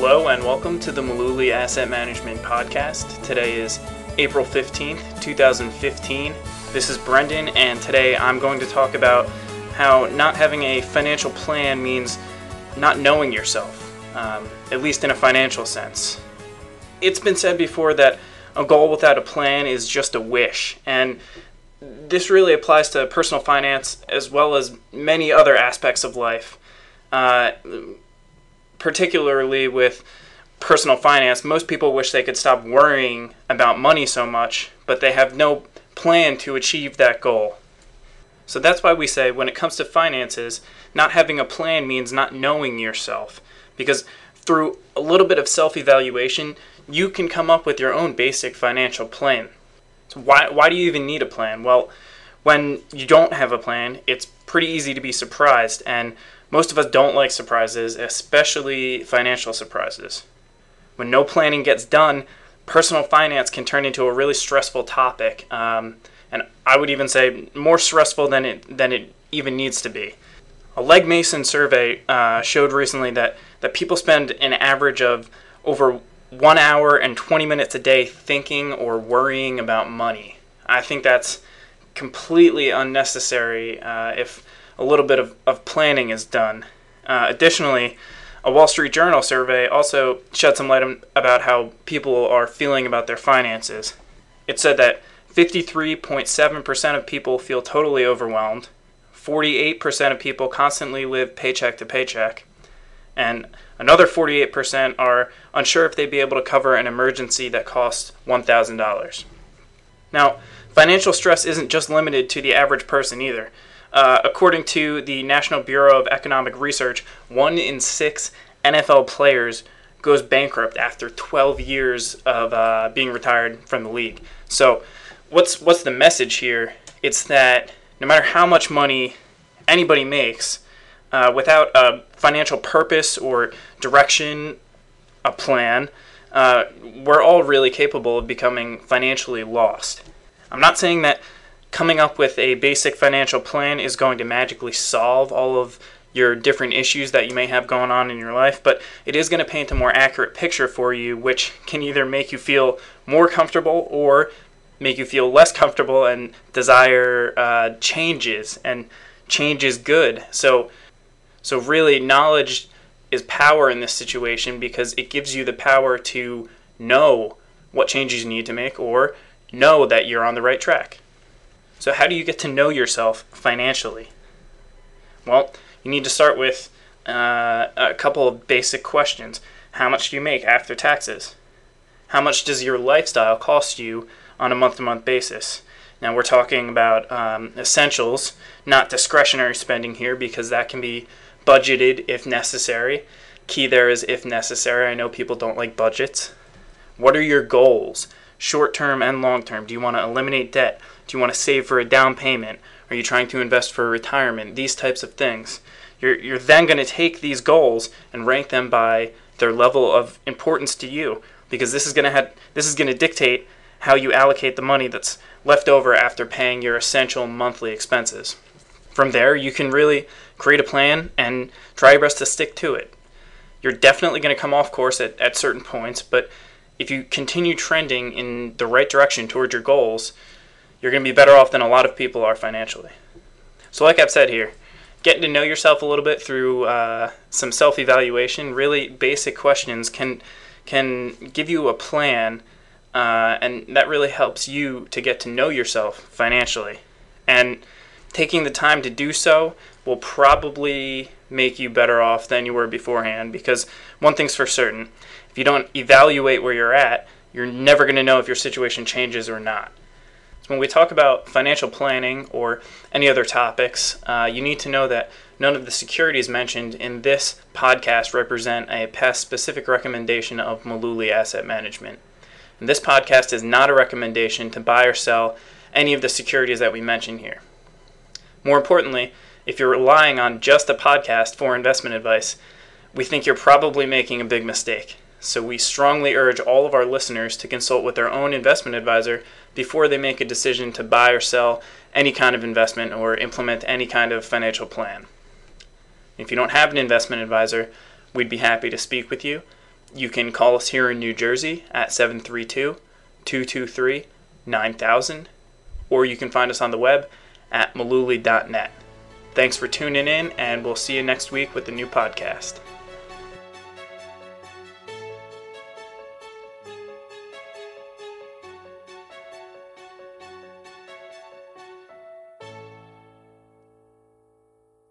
Hello and welcome to the Malooly Asset Management Podcast. Today is April 15th, 2015. This is Brendan, and today I'm going to talk about how not having a financial plan means not knowing yourself, um, at least in a financial sense. It's been said before that a goal without a plan is just a wish, and this really applies to personal finance as well as many other aspects of life. Uh, particularly with personal finance, most people wish they could stop worrying about money so much, but they have no plan to achieve that goal. So that's why we say when it comes to finances, not having a plan means not knowing yourself. Because through a little bit of self evaluation, you can come up with your own basic financial plan. So why, why do you even need a plan? Well, when you don't have a plan, it's pretty easy to be surprised, and most of us don't like surprises, especially financial surprises. When no planning gets done, personal finance can turn into a really stressful topic, um, and I would even say more stressful than it than it even needs to be. A Legg Mason survey uh, showed recently that that people spend an average of over one hour and 20 minutes a day thinking or worrying about money. I think that's completely unnecessary uh, if a little bit of, of planning is done. Uh, additionally, a Wall Street Journal survey also shed some light about how people are feeling about their finances. It said that 53.7% of people feel totally overwhelmed, 48% of people constantly live paycheck to paycheck, and another 48% are unsure if they'd be able to cover an emergency that costs $1,000. Now, financial stress isn't just limited to the average person either. Uh, according to the National Bureau of Economic Research, one in six NFL players goes bankrupt after 12 years of uh, being retired from the league. So, what's what's the message here? It's that no matter how much money anybody makes, uh, without a financial purpose or direction, a plan, uh, we're all really capable of becoming financially lost. I'm not saying that coming up with a basic financial plan is going to magically solve all of your different issues that you may have going on in your life, but it is going to paint a more accurate picture for you, which can either make you feel more comfortable or make you feel less comfortable and desire uh, changes. And change is good. So, so really, knowledge is power in this situation because it gives you the power to know what changes you need to make or know that you're on the right track. So, how do you get to know yourself financially? Well, you need to start with uh, a couple of basic questions. How much do you make after taxes? How much does your lifestyle cost you on a month to month basis? Now, we're talking about um, essentials, not discretionary spending here, because that can be budgeted if necessary. Key there is if necessary. I know people don't like budgets. What are your goals, short term and long term? Do you want to eliminate debt? Do you want to save for a down payment? Are you trying to invest for retirement? These types of things. You're, you're then going to take these goals and rank them by their level of importance to you because this is going to have this is going to dictate how you allocate the money that's left over after paying your essential monthly expenses. From there, you can really create a plan and try your best to stick to it. You're definitely going to come off course at, at certain points, but if you continue trending in the right direction towards your goals, you're going to be better off than a lot of people are financially. So, like I've said here, getting to know yourself a little bit through uh, some self-evaluation, really basic questions can can give you a plan, uh, and that really helps you to get to know yourself financially. And taking the time to do so will probably make you better off than you were beforehand. Because one thing's for certain: if you don't evaluate where you're at, you're never going to know if your situation changes or not So, when we talk about financial planning or any other topics, uh, you need to know that none of the securities mentioned in this podcast represent a past specific recommendation of Maluli Asset Management. And this podcast is not a recommendation to buy or sell any of the securities that we mention here. More importantly, if you're relying on just a podcast for investment advice, we think you're probably making a big mistake. So we strongly urge all of our listeners to consult with their own investment advisor before they make a decision to buy or sell any kind of investment or implement any kind of financial plan. If you don't have an investment advisor, we'd be happy to speak with you. You can call us here in New Jersey at 732 223 9000, or you can find us on the web at maluli.net. Thanks for tuning in, and we'll see you next week with a new podcast.